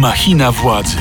Machina władzy.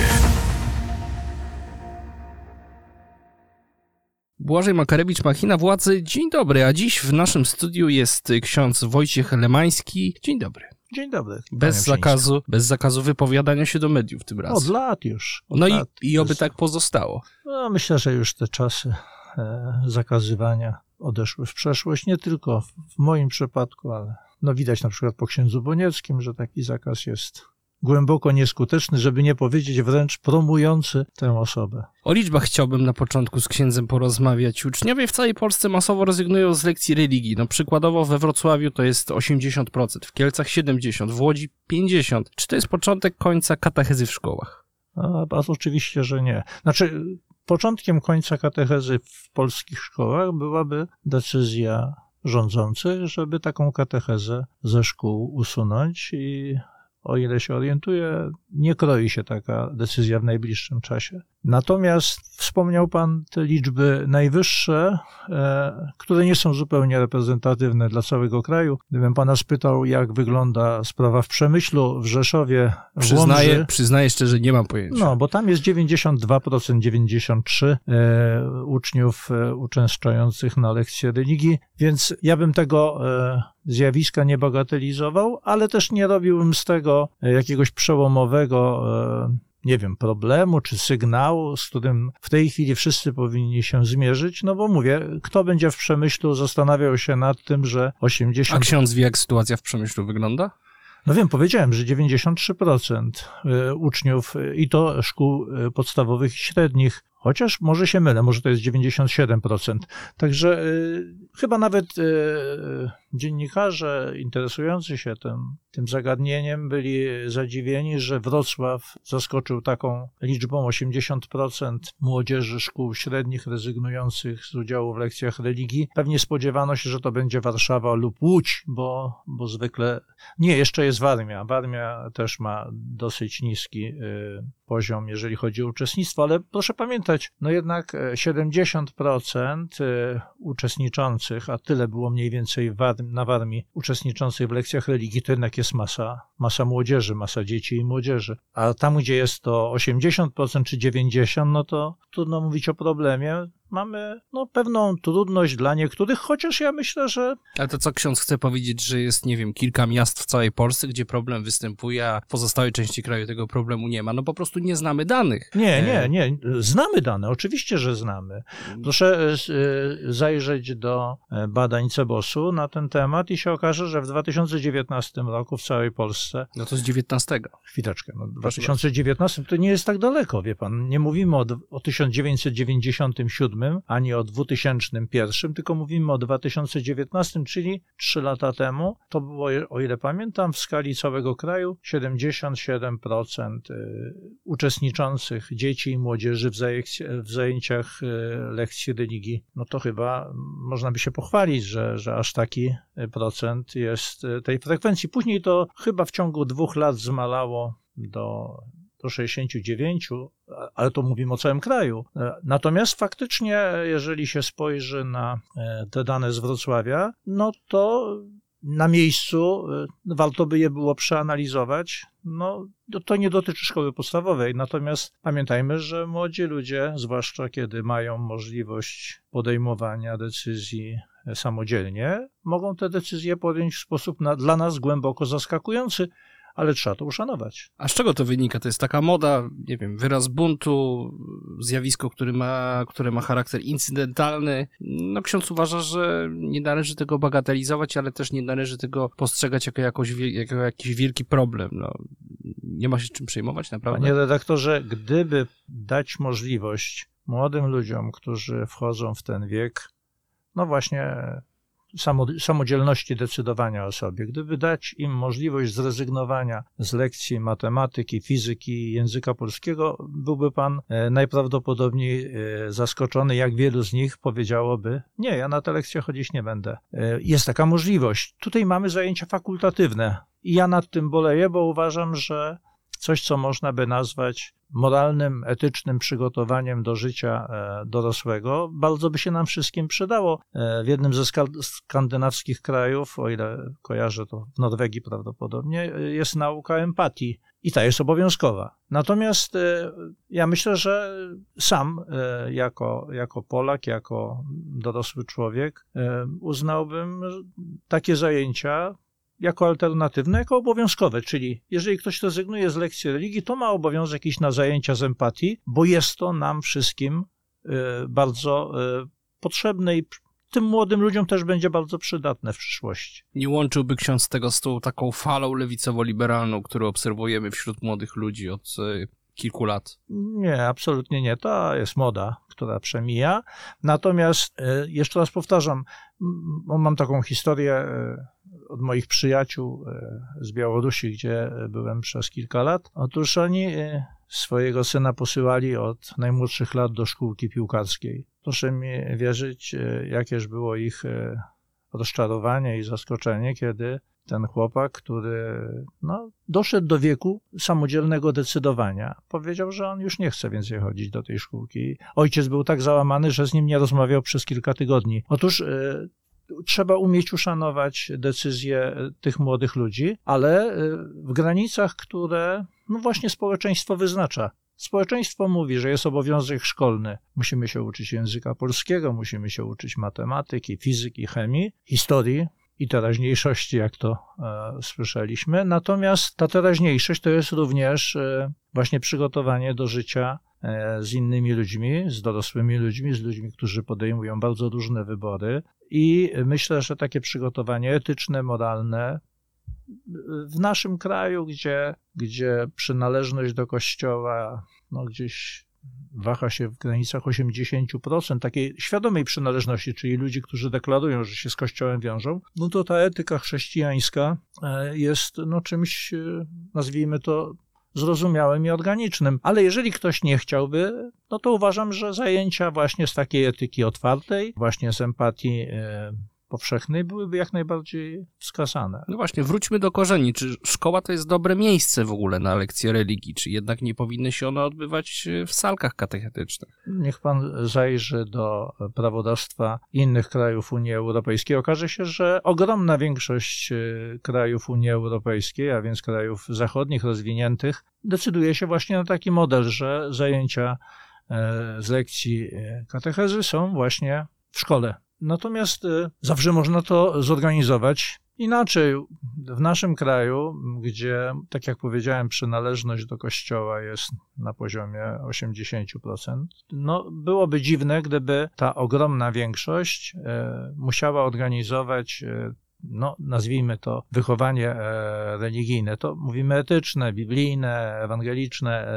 Błażej Makarewicz, Machina Władzy. Dzień dobry, a dziś w naszym studiu jest ksiądz Wojciech Lemański. Dzień dobry. Dzień dobry. Bez zakazu, bez zakazu wypowiadania się do mediów tym razem. Od lat już. Od no lat. i, i oby Jest- tak pozostało. No, myślę, że już te czasy e, zakazywania odeszły w przeszłość. Nie tylko w, w moim przypadku, ale no widać na przykład po księdzu Bonieckim, że taki zakaz jest głęboko nieskuteczny, żeby nie powiedzieć wręcz promujący tę osobę. O liczbach chciałbym na początku z księdzem porozmawiać. Uczniowie w całej Polsce masowo rezygnują z lekcji religii. No przykładowo we Wrocławiu to jest 80%, w Kielcach 70%, w Łodzi 50%. Czy to jest początek końca katechezy w szkołach? A, a oczywiście, że nie. Znaczy, początkiem końca katechezy w polskich szkołach byłaby decyzja rządzących, żeby taką katechezę ze szkół usunąć i o ile się orientuję, nie kroi się taka decyzja w najbliższym czasie. Natomiast wspomniał Pan te liczby najwyższe, e, które nie są zupełnie reprezentatywne dla całego kraju. Gdybym Pana spytał, jak wygląda sprawa w Przemyślu, w Rzeszowie, w Przyznaję, Łomży, przyznaję szczerze, nie mam pojęcia. no, bo tam jest 92%, 93% e, uczniów e, uczęszczających na lekcje religii, więc ja bym tego zjawiska nie bagatelizował, ale też nie robiłbym z tego e, jakiegoś przełomowego, e, nie wiem, problemu czy sygnału, z którym w tej chwili wszyscy powinni się zmierzyć, no bo mówię, kto będzie w przemyślu zastanawiał się nad tym, że 80... A ksiądz wie, jak sytuacja w Przemyślu wygląda? No wiem, powiedziałem, że 93% y, uczniów i to szkół podstawowych i średnich, chociaż może się mylę, może to jest 97%. Także y, chyba nawet y, dziennikarze interesujący się tym, tym zagadnieniem byli zadziwieni, że Wrocław zaskoczył taką liczbą 80% młodzieży szkół średnich rezygnujących z udziału w lekcjach religii. Pewnie spodziewano się, że to będzie Warszawa lub Łódź, bo, bo zwykle nie, jeszcze jest Warmia. Warmia też ma dosyć niski y, poziom, jeżeli chodzi o uczestnictwo, ale proszę pamiętać, no jednak e, 70% y, uczestniczących, a tyle było mniej więcej w na Warmii uczestniczących w lekcjach religii, to jednak jest masa, masa młodzieży, masa dzieci i młodzieży. A tam, gdzie jest to 80% czy 90%, no to trudno mówić o problemie. Mamy no, pewną trudność dla niektórych, chociaż ja myślę, że Ale to co ksiądz chce powiedzieć, że jest, nie wiem, kilka miast w całej Polsce, gdzie problem występuje, a w pozostałej części kraju tego problemu nie ma. No po prostu nie znamy danych. Nie, E, nie, nie. Znamy dane, oczywiście, że znamy. Proszę e, e, zajrzeć do badań Cebosu na ten temat i się okaże, że w 2019 roku w całej Polsce, No to z 19. chwileczkę, no, w Proszę 2019 to nie jest tak daleko, wie pan. Nie mówimy o, o 1997 ani o 2001, tylko mówimy o 2019, czyli 3 lata temu. To było, o ile pamiętam, w skali całego kraju 77% y, uczestniczących dzieci i młodzieży w, w zajęciach y, lekcji religii. No to chyba można by się pochwalić, że, że aż taki y, procent jest tej frekwencji. Później to chyba w ciągu dwóch lat zmalało do do 69, a- ale to mówimy o całym kraju. E, Natomiast faktycznie, jeżeli się spojrzy na e, te dane z Wrocławia, no to na miejscu e, warto by je było przeanalizować. No, to- nie dotyczy szkoły podstawowej, natomiast pamiętajmy, że młodzi ludzie, zwłaszcza kiedy mają możliwość podejmowania decyzji samodzielnie, mogą te decyzje podjąć w sposób na, dla nas głęboko zaskakujący, ale trzeba to uszanować. A z czego to wynika? To jest taka moda, nie wiem, wyraz buntu, zjawisko, który ma, które ma charakter incydentalny. No ksiądz uważa, że nie należy tego bagatelizować, ale też nie należy tego postrzegać jako, jakoś, jako jakiś wielki problem. No, nie ma się czym przejmować, naprawdę. Panie redaktorze, gdyby dać możliwość młodym ludziom, którzy wchodzą w ten wiek, no właśnie samodzielności decydowania o sobie, gdyby dać im możliwość zrezygnowania z lekcji matematyki, fizyki i języka polskiego, byłby pan e, najprawdopodobniej e, zaskoczony, jak wielu z nich powiedziałoby: Nie, ja na te lekcje chodzić nie będę. E, Jest taka możliwość. Tutaj mamy zajęcia fakultatywne. I ja nad tym boleję, bo uważam, że coś, co można by nazwać moralnym, etycznym przygotowaniem do życia dorosłego bardzo by się nam wszystkim przydało. W jednym ze skandynawskich krajów, o ile kojarzę to w Norwegii prawdopodobnie, jest nauka empatii i ta jest obowiązkowa. Natomiast e, ja myślę, że sam e, jako, jako Polak, jako dorosły człowiek e, uznałbym takie zajęcia jako alternatywne, jako obowiązkowe. Czyli jeżeli ktoś rezygnuje z lekcji religii, to ma obowiązek iść na zajęcia z empatii, bo jest to nam wszystkim bardzo potrzebne i tym młodym ludziom też będzie bardzo przydatne w przyszłości. Nie łączyłby ksiądz tego z tą taką falą lewicowo-liberalną, którą obserwujemy wśród młodych ludzi od e, kilku lat? Nie, absolutnie nie. To jest moda, która przemija. Natomiast e, jeszcze raz powtarzam, mam taką historię e, od moich przyjaciół z Białorusi, gdzie byłem przez kilka lat. Otóż oni swojego syna posyłali od najmłodszych lat do szkółki piłkarskiej. Proszę mi wierzyć, e, jakież było ich e, rozczarowanie i zaskoczenie, kiedy ten chłopak, który no, doszedł do wieku samodzielnego decydowania, powiedział, że on już nie chce więcej chodzić do tej szkółki. Ojciec był tak załamany, że z nim nie rozmawiał przez kilka tygodni. Otóż e, trzeba umieć uszanować decyzje tych młodych ludzi, ale w granicach, które no właśnie społeczeństwo wyznacza. Społeczeństwo mówi, że jest obowiązek szkolny. Musimy się uczyć języka polskiego, musimy się uczyć matematyki, fizyki, chemii, historii i teraźniejszości, jak to e, słyszeliśmy. Natomiast ta teraźniejszość to jest również e, właśnie przygotowanie do życia e, z innymi ludźmi, z dorosłymi ludźmi, z ludźmi, którzy podejmują bardzo różne wybory. I myślę, że takie przygotowanie etyczne, moralne w naszym kraju, gdzie, gdzie przynależność do kościoła no, gdzieś waha się w granicach 80% takiej świadomej przynależności, czyli ludzi, którzy deklarują, że się z Kościołem wiążą, no to ta etyka chrześcijańska e, jest no, czymś, e, nazwijmy to, zrozumiałym i organicznym. Ale jeżeli ktoś nie chciałby, no to uważam, że zajęcia właśnie z takiej etyki otwartej, właśnie z empatii e, powszechnej byłyby jak najbardziej wskazane. No właśnie, wróćmy do korzeni. Czy szkoła to jest dobre miejsce w ogóle na lekcje religii? Czy jednak nie powinny się one odbywać w salkach katechetycznych? Niech pan zajrzy do prawodawstwa innych krajów Unii Europejskiej. Okaże się, że ogromna większość e, krajów Unii Europejskiej, a więc krajów zachodnich, rozwiniętych, decyduje się właśnie na taki model, że zajęcia e, z lekcji e, katechezy są właśnie w szkole Natomiast y, zawsze można to zorganizować inaczej. W naszym kraju, gdzie, tak jak powiedziałem, przynależność do kościoła jest na poziomie 80%, no byłoby dziwne, gdyby ta ogromna większość e, musiała organizować e, no, nazwijmy to, wychowanie e, religijne, to mówimy etyczne, biblijne, ewangeliczne,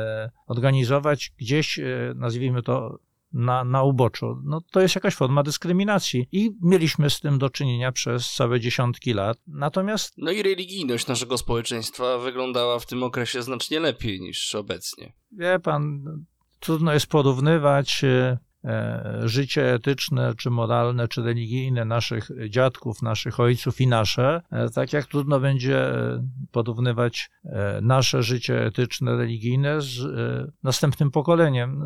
organizować gdzieś, nazwijmy to, na, na uboczu, no to jest jakaś forma dyskryminacji. I mieliśmy z tym do czynienia przez całe dziesiątki lat. Natomiast. No i religijność naszego społeczeństwa wyglądała w tym okresie znacznie lepiej niż obecnie. Wie pan, trudno jest porównywać e, e, życie etyczne, czy moralne, czy religijne naszych dziadków, naszych ojców i nasze, e, tak jak trudno będzie porównywać nasze życie etyczne, religijne z następnym pokoleniem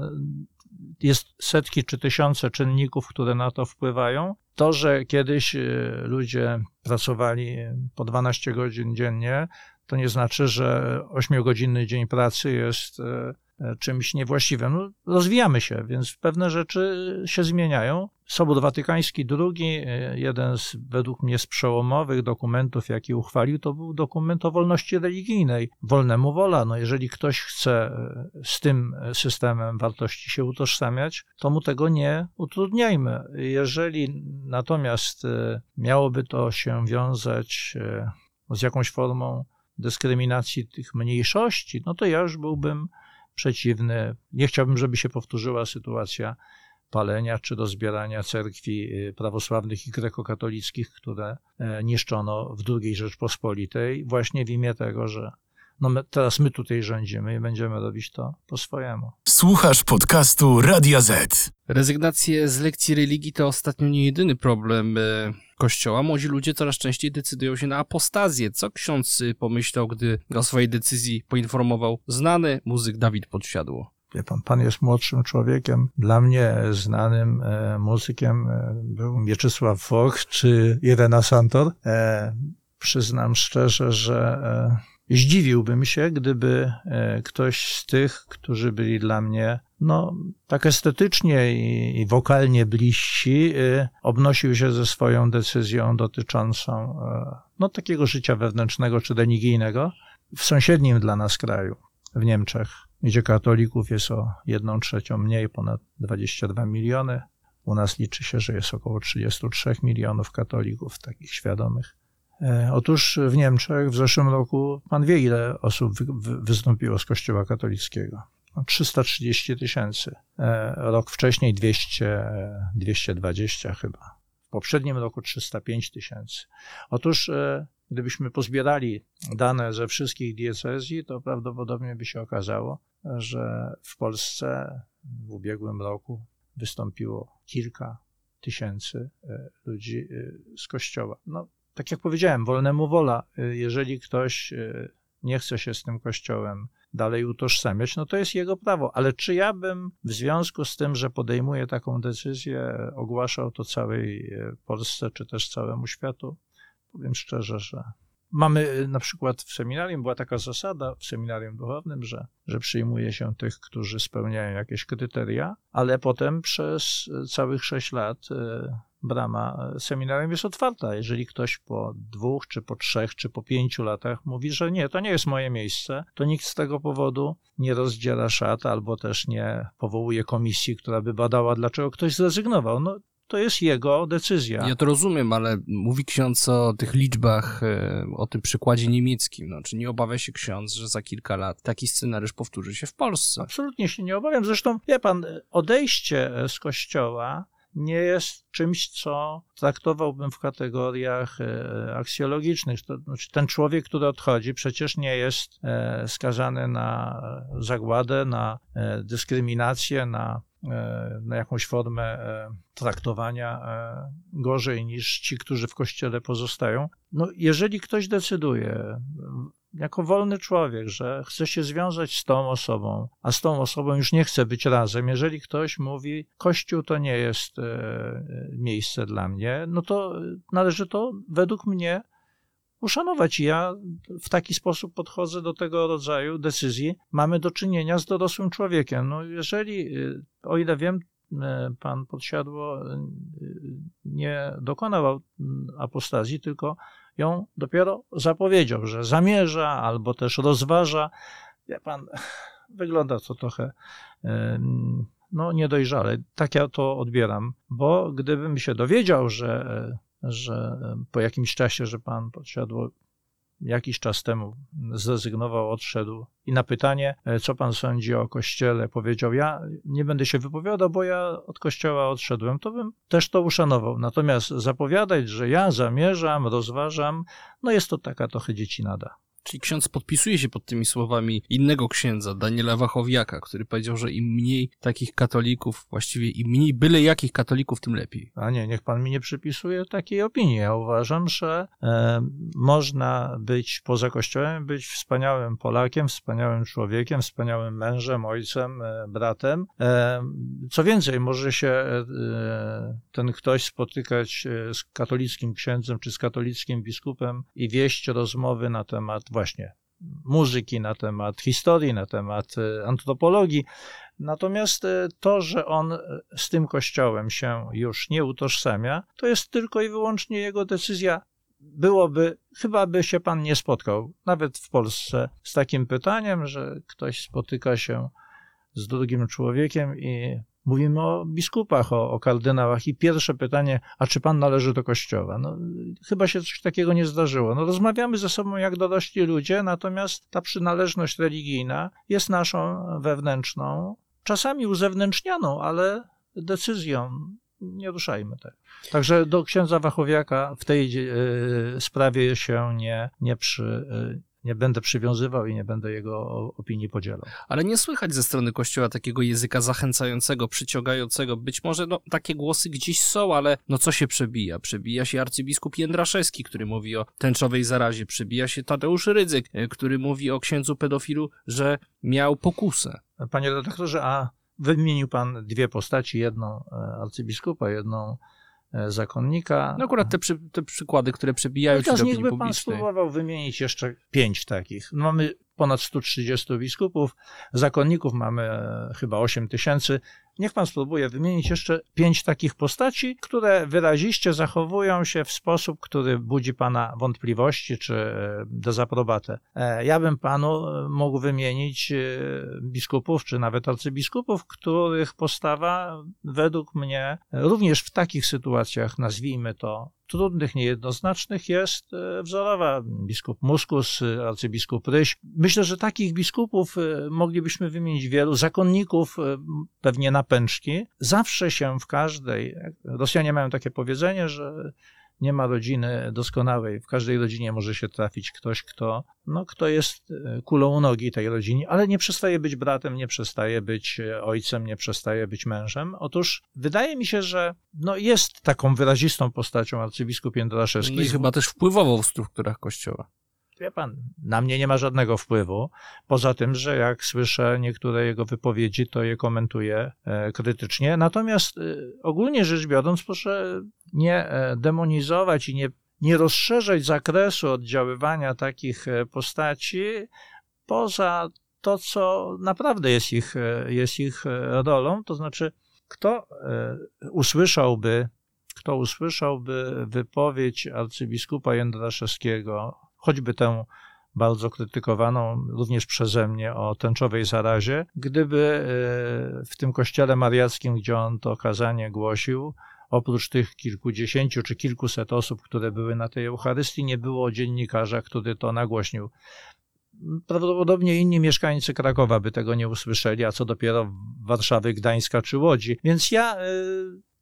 jest setki czy tysiące czynników, które na to wpływają. To, że kiedyś e, ludzie pracowali po 12 godzin dziennie, to nie znaczy, że 8-godzinny dzień pracy jest e, E, czymś niewłaściwym. No, rozwijamy się, więc pewne rzeczy się zmieniają. Sobór Watykański II, e, jeden z według mnie z przełomowych dokumentów, jaki uchwalił, to był dokument o wolności religijnej. Wolnemu wola. No, jeżeli ktoś chce e, z tym systemem wartości się utożsamiać, to mu tego nie utrudniajmy. Jeżeli natomiast miałoby to się wiązać z jakąś formą dyskryminacji tych mniejszości, no to ja już byłbym przeciwny. Nie chciałbym, żeby się powtórzyła sytuacja palenia czy rozbierania cerkwi y, prawosławnych i grekokatolickich, które e, niszczono w II Rzeczpospolitej, właśnie w imię tego, że no my, teraz my tutaj rządzimy i będziemy robić to po swojemu. Słuchasz podcastu Radia Z. Rezygnacje z lekcji religii to ostatnio nie jedyny problem e, Kościoła. Młodzi ludzie coraz częściej decydują się na apostazję. Co ksiądz y, pomyślał, gdy o swojej decyzji poinformował znany muzyk Dawid Podsiadło? Wie pan, pan jest młodszym człowiekiem. Dla mnie znanym e, muzykiem e, był Mieczysław Foch czy Irena Santor. E, przyznam szczerze, że e, Zdziwiłbym się, gdyby e, ktoś z tych, którzy byli dla mnie no, tak estetycznie i, i wokalnie bliżsi, e, obnosił się ze swoją decyzją dotyczącą e, no, takiego życia wewnętrznego czy religijnego w sąsiednim dla nas kraju, w Niemczech, gdzie katolików jest o jedną trzecią mniej, ponad 22 miliony. U nas liczy się, że jest około 33 milionów katolików, takich świadomych. E, otóż w Niemczech w zeszłym roku, pan wie ile osób wystąpiło z Kościoła katolickiego. 330 no, tysięcy. E, rok wcześniej 200, 220 chyba. W poprzednim roku 305 tysięcy. Otóż e, gdybyśmy pozbierali dane ze wszystkich diecezji, to prawdopodobnie by się okazało, że w Polsce w ubiegłym roku wystąpiło kilka tysięcy ludzi z kościoła. No, tak jak powiedziałem, wolnemu wola. Y, jeżeli ktoś y, nie chce się z tym kościołem dalej utożsamiać, no to jest jego prawo. Ale czy ja bym w związku z tym, że podejmuję taką decyzję, ogłaszał to całej y, Polsce, czy też całemu światu? Powiem szczerze, że Mamy na przykład w seminarium, była taka zasada w seminarium duchownym, że, że przyjmuje się tych, którzy spełniają jakieś kryteria, ale potem przez całych sześć lat brama seminarium jest otwarta. Jeżeli ktoś po dwóch, czy po trzech, czy po pięciu latach mówi, że nie, to nie jest moje miejsce, to nikt z tego powodu nie rozdziela szat albo też nie powołuje komisji, która by badała, dlaczego ktoś zrezygnował. No, to jest jego decyzja. Ja to rozumiem, ale mówi ksiądz o tych liczbach, e, o tym przykładzie niemieckim. No, czy nie obawia się ksiądz, że za kilka lat taki scenariusz powtórzy się w Polsce? Absolutnie się nie obawiam. Zresztą, wie pan, odejście z kościoła nie jest czymś, co traktowałbym w kategoriach e, aksjologicznych. To znaczy, ten człowiek, który odchodzi, przecież nie jest e, skazany na zagładę, na e, dyskryminację, na, na jakąś formę traktowania gorzej niż ci, którzy w kościele pozostają. No, jeżeli ktoś decyduje jako wolny człowiek, że chce się związać z tą osobą, a z tą osobą już nie chce być razem, jeżeli ktoś mówi, Kościół to nie jest e, miejsce dla mnie, no to należy to według mnie uszanować. Ja w taki sposób podchodzę do tego rodzaju decyzji. Mamy do czynienia z dorosłym człowiekiem. No jeżeli, e, o ile wiem, e, pan podsiadło nie dokonał apostazji, tylko ją dopiero zapowiedział, że zamierza albo też rozważa. Wie pan, wygląda to trochę no, niedojrzale. Tak ja to odbieram, bo gdybym się dowiedział, że, że po jakimś czasie, że pan podsiadło jakiś czas temu zrezygnował, odszedł i na pytanie, e, co pan sądzi o kościele, powiedział: Ja nie będę się wypowiadał, bo ja od kościoła odszedłem, to bym też to uszanował. Natomiast zapowiadać, że ja zamierzam, rozważam, no jest to taka trochę dziecinada. Czyli ksiądz podpisuje się pod tymi słowami innego księdza, Daniela Wachowiaka, który powiedział, że im mniej takich katolików, właściwie im mniej byle jakich katolików, tym lepiej. A nie, niech pan mi nie przypisuje takiej opinii. Ja uważam, że e, można być poza kościołem, być wspaniałym Polakiem, wspaniałym człowiekiem, wspaniałym mężem, ojcem, e, bratem. E, co więcej, może się e, ten ktoś spotykać e, z katolickim księdzem czy z katolickim biskupem i wieść rozmowy na temat właśnie muzyki, na temat historii, na temat e, antropologii. Natomiast e, to, że on e, z tym kościołem się już nie utożsamia, to jest tylko i wyłącznie jego decyzja. Byłoby, chyba by się pan nie spotkał, nawet w Polsce, z takim pytaniem, że ktoś spotyka się z drugim człowiekiem i Mówimy o biskupach, o, o kardynałach i pierwsze pytanie, a czy pan należy do kościoła? No, chyba się coś takiego nie zdarzyło. No, rozmawiamy ze sobą jak dorośli ludzie, natomiast ta przynależność religijna jest naszą wewnętrzną, czasami uzewnętrznianą, ale decyzją. Nie ruszajmy tego. Także do księdza Wachowiaka w tej y, sprawie się nie, nie, przy, y, nie będę przywiązywał i nie będę jego opinii podzielał. Ale nie słychać ze strony Kościoła takiego języka zachęcającego, przyciągającego. Być może no, takie głosy gdzieś są, ale no co się przebija? Przebija się arcybiskup Jędraszewski, który mówi o tęczowej zarazie. Przebija się Tadeusz Rydzyk, e, który mówi o księdzu pedofilu, że miał pokusę. Panie redaktorze, a wymienił pan dwie postaci, jedną e, arcybiskupa, jedną zakonnika. No akurat te, przy, te przykłady, które przebijają się Chociaż do niech opinii by pan spróbował wymienić jeszcze pięć takich. No, Mamy ponad 130 biskupów, zakonników mamy e, chyba 8 tysięcy. Niech pan spróbuje wymienić jeszcze pięć takich postaci, które wyraziście zachowują się w sposób, który budzi pana wątpliwości czy e, dezaprobatę. E, Ja bym panu e, mógł wymienić biskupów, czy nawet arcybiskupów, których postawa według mnie również w takich sytuacjach, nazwijmy to trudnych, niejednoznacznych, jest e, wzorowa. Biskup Muskus, e, arcybiskup Ryś. Myślę, że takich biskupów e, moglibyśmy wymienić wielu. Zakonników pewnie na pęczki. Zawsze się w każdej, Rosjanie mają takie powiedzenie, że nie ma rodziny doskonałej. W każdej rodzinie może się trafić ktoś, kto, no, kto jest e, kulą u nogi tej rodzinie, ale nie przestaje być bratem, nie przestaje być e, ojcem, nie przestaje być mężem. Otóż wydaje mi się, że no, jest taką wyrazistą postacią arcybiskup Jędraszewski. No i chyba też wpływował w strukturach Kościoła. Wie pan, na mnie nie ma żadnego wpływu, poza tym, że jak słyszę niektóre jego wypowiedzi, to je komentuję e, krytycznie. Natomiast ogólnie rzecz biorąc, proszę nie e, demonizować i nie, nie rozszerzać zakresu oddziaływania takich e, postaci poza to, co naprawdę jest ich, e, jest ich rolą. To znaczy, kto usłyszałby, kto usłyszałby wypowiedź arcybiskupa Jędraszewskiego, choćby tę bardzo krytykowaną również przeze mnie o tęczowej zarazie, gdyby w tym kościele mariackim, gdzie on to kazanie głosił, oprócz tych kilkudziesięciu czy kilkuset osób, które były na tej Eucharystii, nie było dziennikarza, który to nagłośnił. Prawdopodobnie inni mieszkańcy Krakowa by tego nie usłyszeli, a co dopiero Warszawy, Gdańska czy Łodzi. Więc ja e,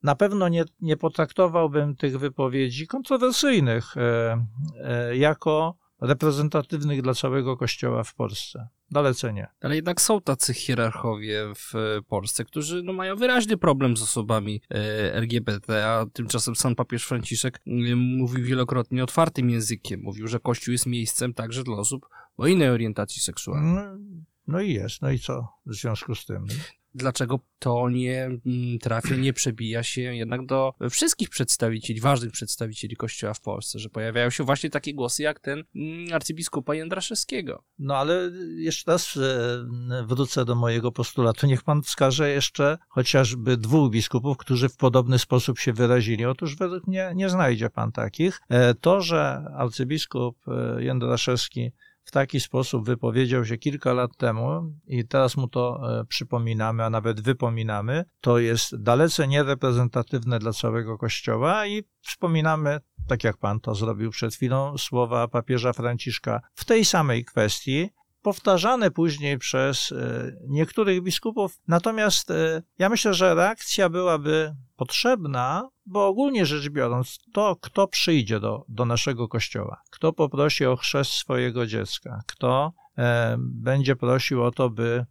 na pewno nie, nie potraktowałbym tych wypowiedzi kontrowersyjnych e, e, jako reprezentatywnych dla całego Kościoła w Polsce. Dalece nie. Ale jednak są tacy hierarchowie w e, Polsce, którzy no, mają wyraźny problem z osobami e, LGBT, a tymczasem sam papież Franciszek mówił wielokrotnie otwartym językiem. Mówił, że Kościół jest miejscem także dla osób o innej orientacji seksualnej. No, no i jest. No i co w związku z tym? Dlaczego to nie mm, trafia, nie przebija się jednak do wszystkich przedstawicieli, ważnych przedstawicieli Kościoła w Polsce, że pojawiają się właśnie takie głosy jak ten mm, arcybiskupa Jędraszewskiego. No ale jeszcze raz e, wrócę do mojego postulatu. Niech pan wskaże jeszcze chociażby dwóch biskupów, którzy w podobny sposób się wyrazili. Otóż według mnie nie znajdzie pan takich. E, To, że arcybiskup e, Jędraszewski w taki sposób wypowiedział się kilka lat temu i teraz mu to e, przypominamy, a nawet wypominamy, to jest dalece niereprezentatywne dla całego Kościoła i wspominamy, tak jak pan to zrobił przed chwilą, słowa papieża Franciszka w tej samej kwestii, powtarzane później przez e, niektórych biskupów. Natomiast e, ja myślę, że reakcja byłaby potrzebna, bo ogólnie rzecz biorąc, to kto przyjdzie do, do naszego kościoła, kto poprosi o chrzest swojego dziecka, kto e, będzie prosił o to, by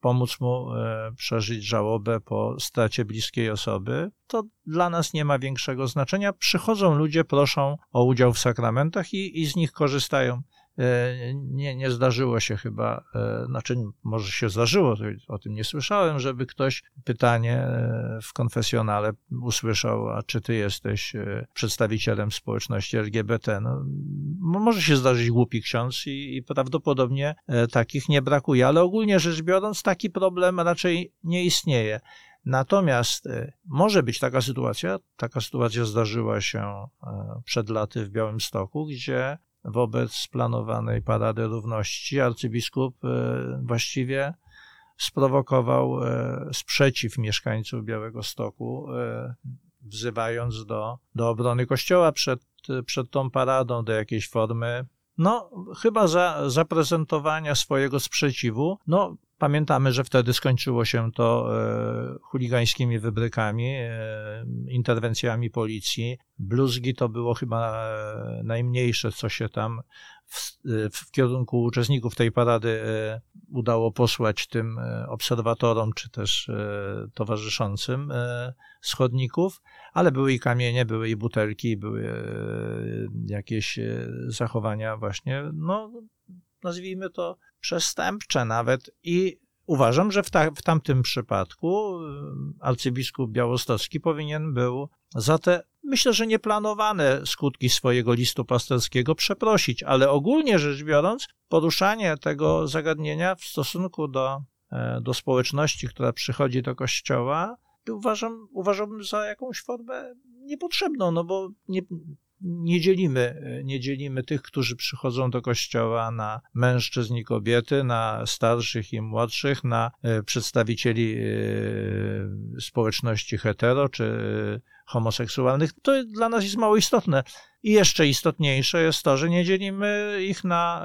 pomóc mu przeżyć żałobę po stracie bliskiej osoby, to dla nas nie ma większego znaczenia. Przychodzą ludzie, proszą o udział w sakramentach i, i z nich korzystają. E, Nie, nie zdarzyło się chyba, e, znaczy może się zdarzyło, o tym nie słyszałem, żeby ktoś pytanie e, w konfesjonale usłyszał, a czy ty jesteś przedstawicielem społeczności LGBT. No, może się zdarzyć głupi ksiądz i, i prawdopodobnie takich nie brakuje, ale ogólnie rzecz biorąc taki problem raczej nie istnieje. Natomiast może być taka sytuacja, taka sytuacja zdarzyła się przed laty w Białymstoku, gdzie wobec planowanej Parady Równości. Arcybiskup e, właściwie sprowokował e, sprzeciw mieszkańców Białego Stoku, e, wzywając do, do obrony kościoła przed, przed tą paradą, do jakiejś formy, no chyba za zaprezentowania swojego sprzeciwu, no Pamiętamy, że wtedy skończyło się to e, chuligańskimi wybrykami, e, interwencjami policji. Bluzgi to było chyba e, najmniejsze, co się tam w, w, kierunku uczestników tej parady udało posłać tym obserwatorom, czy też towarzyszącym z chodników, ale były i kamienie, były i butelki, były jakieś zachowania właśnie, no nazwijmy to przestępcze nawet. I uważam, że w, ta, w tamtym przypadku arcybiskup białostocki powinien był za te, myślę, że nieplanowane skutki swojego listu pasterskiego przeprosić, ale ogólnie rzecz biorąc, poruszanie tego zagadnienia w stosunku do, e, do społeczności, która przychodzi do kościoła, uważam, uważałbym za jakąś formę niepotrzebną, no bo nie, nie dzielimy, nie dzielimy tych, którzy przychodzą do kościoła na mężczyzn i kobiety, na starszych i młodszych, na e, przedstawicieli e, społeczności hetero czy e, homoseksualnych. To dla nas jest mało istotne. I jeszcze istotniejsze jest to, że nie dzielimy ich na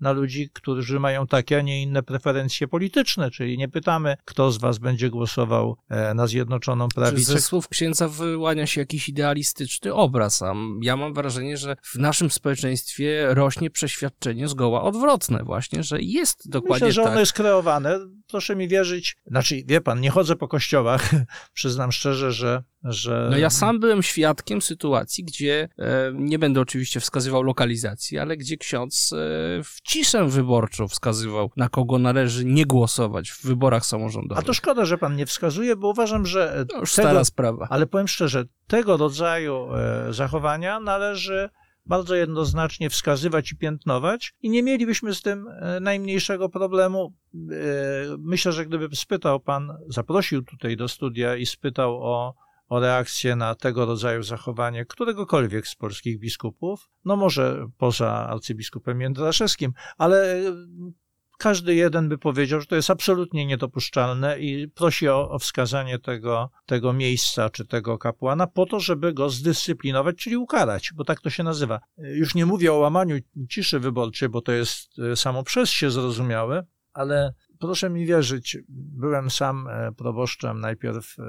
na ludzi, którzy mają takie, a nie inne preferencje polityczne, czyli nie pytamy, kto z was będzie głosował e, na Zjednoczoną Prawicę. Czy ze słów księdza wyłania się jakiś idealistyczny obraz, a ja mam wrażenie, że w naszym społeczeństwie rośnie przeświadczenie zgoła odwrotne właśnie, że jest dokładnie Myślę, że tak. ono jest kreowane. Proszę mi wierzyć. Znaczy, wie pan, nie chodzę po kościołach. Przyznam szczerze, że że... No ja sam byłem świadkiem sytuacji, gdzie, e, nie będę oczywiście wskazywał lokalizacji, ale gdzie ksiądz e, w ciszę wyborczą wskazywał, na kogo należy nie głosować w wyborach samorządowych. A to szkoda, że pan nie wskazuje, bo uważam, że... To już tego, stara sprawa. Ale powiem szczerze, tego rodzaju e, zachowania należy bardzo jednoznacznie wskazywać i piętnować i nie mielibyśmy z tym najmniejszego problemu. Myślę, że gdyby spytał pan, zaprosił tutaj do studia i spytał o o reakcję na tego rodzaju zachowanie któregokolwiek z polskich biskupów, no może poza arcybiskupem Jędraszewskim, ale każdy jeden by powiedział, że to jest absolutnie niedopuszczalne i prosi o, o, wskazanie tego, tego miejsca czy tego kapłana po to, żeby go zdyscyplinować, czyli ukarać, bo tak to się nazywa. Już nie mówię o łamaniu ciszy wyborczej, bo to jest e, samo przez się zrozumiałe, ale proszę mi wierzyć, byłem sam e, proboszczem najpierw e,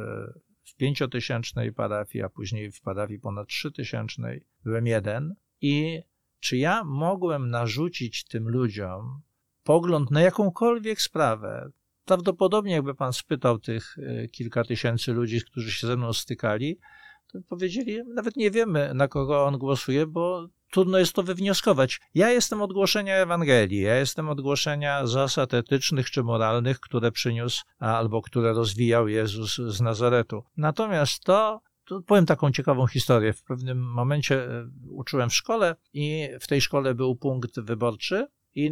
pięciotysięcznej parafii, a później w parafii ponad trzytysięcznej byłem jeden. I czy ja mogłem narzucić tym ludziom pogląd na jakąkolwiek sprawę? Prawdopodobnie, jakby pan spytał tych e, kilka tysięcy ludzi, którzy się ze mną stykali, to powiedzieli, nawet nie wiemy, na kogo on głosuje, bo trudno jest to wywnioskować. Ja jestem od głoszenia Ewangelii, ja jestem od głoszenia zasad etycznych czy moralnych, które przyniósł albo które rozwijał Jezus z Nazaretu. Natomiast to to powiem taką ciekawą historię. W pewnym momencie e, uczyłem w szkole i w tej szkole był punkt wyborczy i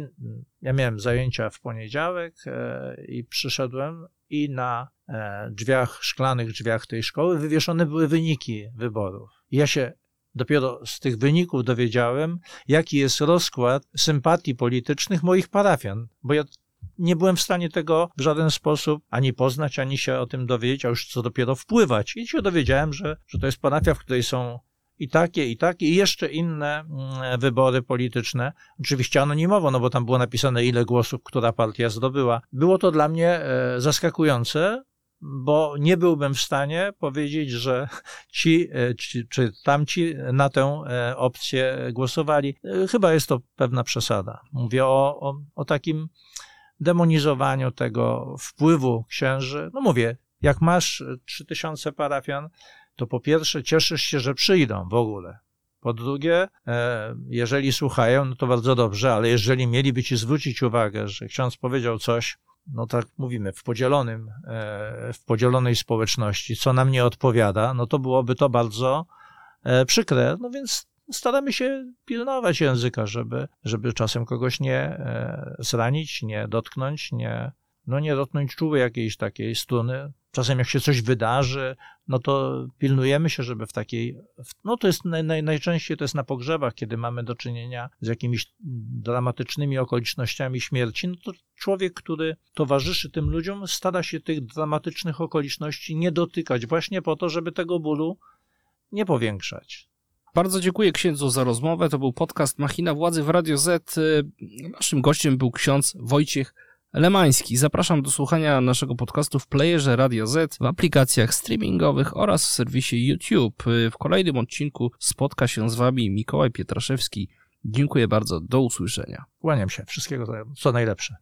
ja miałem zajęcia w poniedziałek e, i przyszedłem i na e, drzwiach, szklanych drzwiach tej szkoły wywieszone były wyniki wyborów. I ja się dopiero z tych wyników dowiedziałem, jaki jest rozkład sympatii politycznych moich parafian, bo ja nie byłem w stanie tego w żaden sposób ani poznać, ani się o tym dowiedzieć, a już co dopiero wpływać. I się dowiedziałem, że, że to jest parafia, w której są i takie, i takie, i jeszcze inne mm, wybory polityczne. Oczywiście anonimowo, no bo tam było napisane, ile głosów która partia zdobyła. Było to dla mnie e, zaskakujące, bo nie byłbym w stanie powiedzieć, że ci, e, ci czy tamci na tę e, opcję głosowali. E, chyba jest to pewna przesada. Mówię o, o, o takim demonizowaniu tego wpływu księży. No mówię, jak masz 3000 parafian, to po pierwsze cieszysz się, że przyjdą w ogóle. Po drugie, jeżeli słuchają, no to bardzo dobrze, ale jeżeli mieliby ci zwrócić uwagę, że ksiądz powiedział coś, no tak mówimy, w podzielonym, e, w podzielonej społeczności, co nam nie odpowiada, no to byłoby to bardzo e, przykre. No więc staramy się pilnować języka, żeby, żeby czasem kogoś nie e, zranić, nie dotknąć, nie, no nie dotknąć czuły jakiejś takiej struny. Czasem jak się coś wydarzy, no to pilnujemy się, żeby w takiej, no to jest naj, naj, najczęściej to jest na pogrzebach, kiedy mamy do czynienia z jakimiś dramatycznymi okolicznościami śmierci, no to człowiek, który towarzyszy tym ludziom, stara się tych dramatycznych okoliczności nie dotykać, właśnie po to, żeby tego bólu nie powiększać. Bardzo dziękuję księdzu za rozmowę. To był podcast Machina Władzy w Radio Z. Naszym gościem był ksiądz Wojciech Lemański. Zapraszam do słuchania naszego podcastu w playerze Radio Z, w aplikacjach streamingowych oraz w serwisie YouTube. W kolejnym odcinku spotka się z Wami Mikołaj Pietraszewski. Dziękuję bardzo. Do usłyszenia. Kłaniam się. Wszystkiego co najlepsze.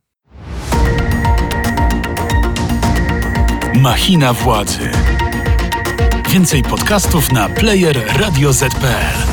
Machina władzy. Więcej podcastów na player radioz.pl